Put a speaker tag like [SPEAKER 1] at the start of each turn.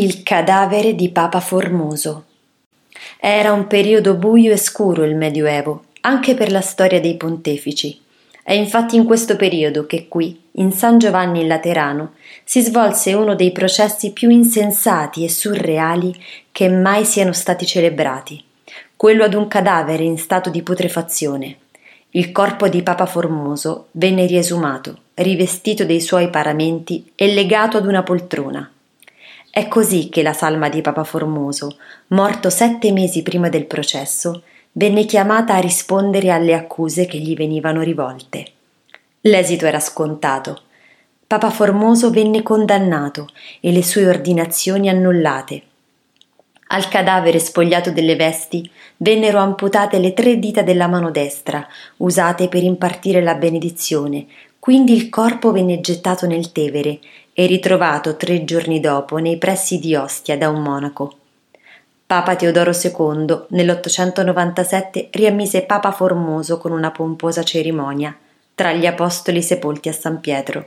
[SPEAKER 1] Il cadavere di Papa Formoso. Era un periodo buio e scuro il Medioevo, anche per la storia dei pontefici. È infatti in questo periodo che qui, in San Giovanni in Laterano, si svolse uno dei processi più insensati e surreali che mai siano stati celebrati, quello ad un cadavere in stato di putrefazione. Il corpo di Papa Formoso venne riesumato, rivestito dei suoi paramenti e legato ad una poltrona. È così che la salma di Papa Formoso, morto sette mesi prima del processo, venne chiamata a rispondere alle accuse che gli venivano rivolte. L'esito era scontato. Papa Formoso venne condannato e le sue ordinazioni annullate. Al cadavere spogliato delle vesti vennero amputate le tre dita della mano destra, usate per impartire la benedizione, quindi il corpo venne gettato nel Tevere e ritrovato tre giorni dopo nei pressi di Ostia da un monaco. Papa Teodoro II nell'897 riammise Papa Formoso con una pomposa cerimonia tra gli apostoli sepolti a San Pietro.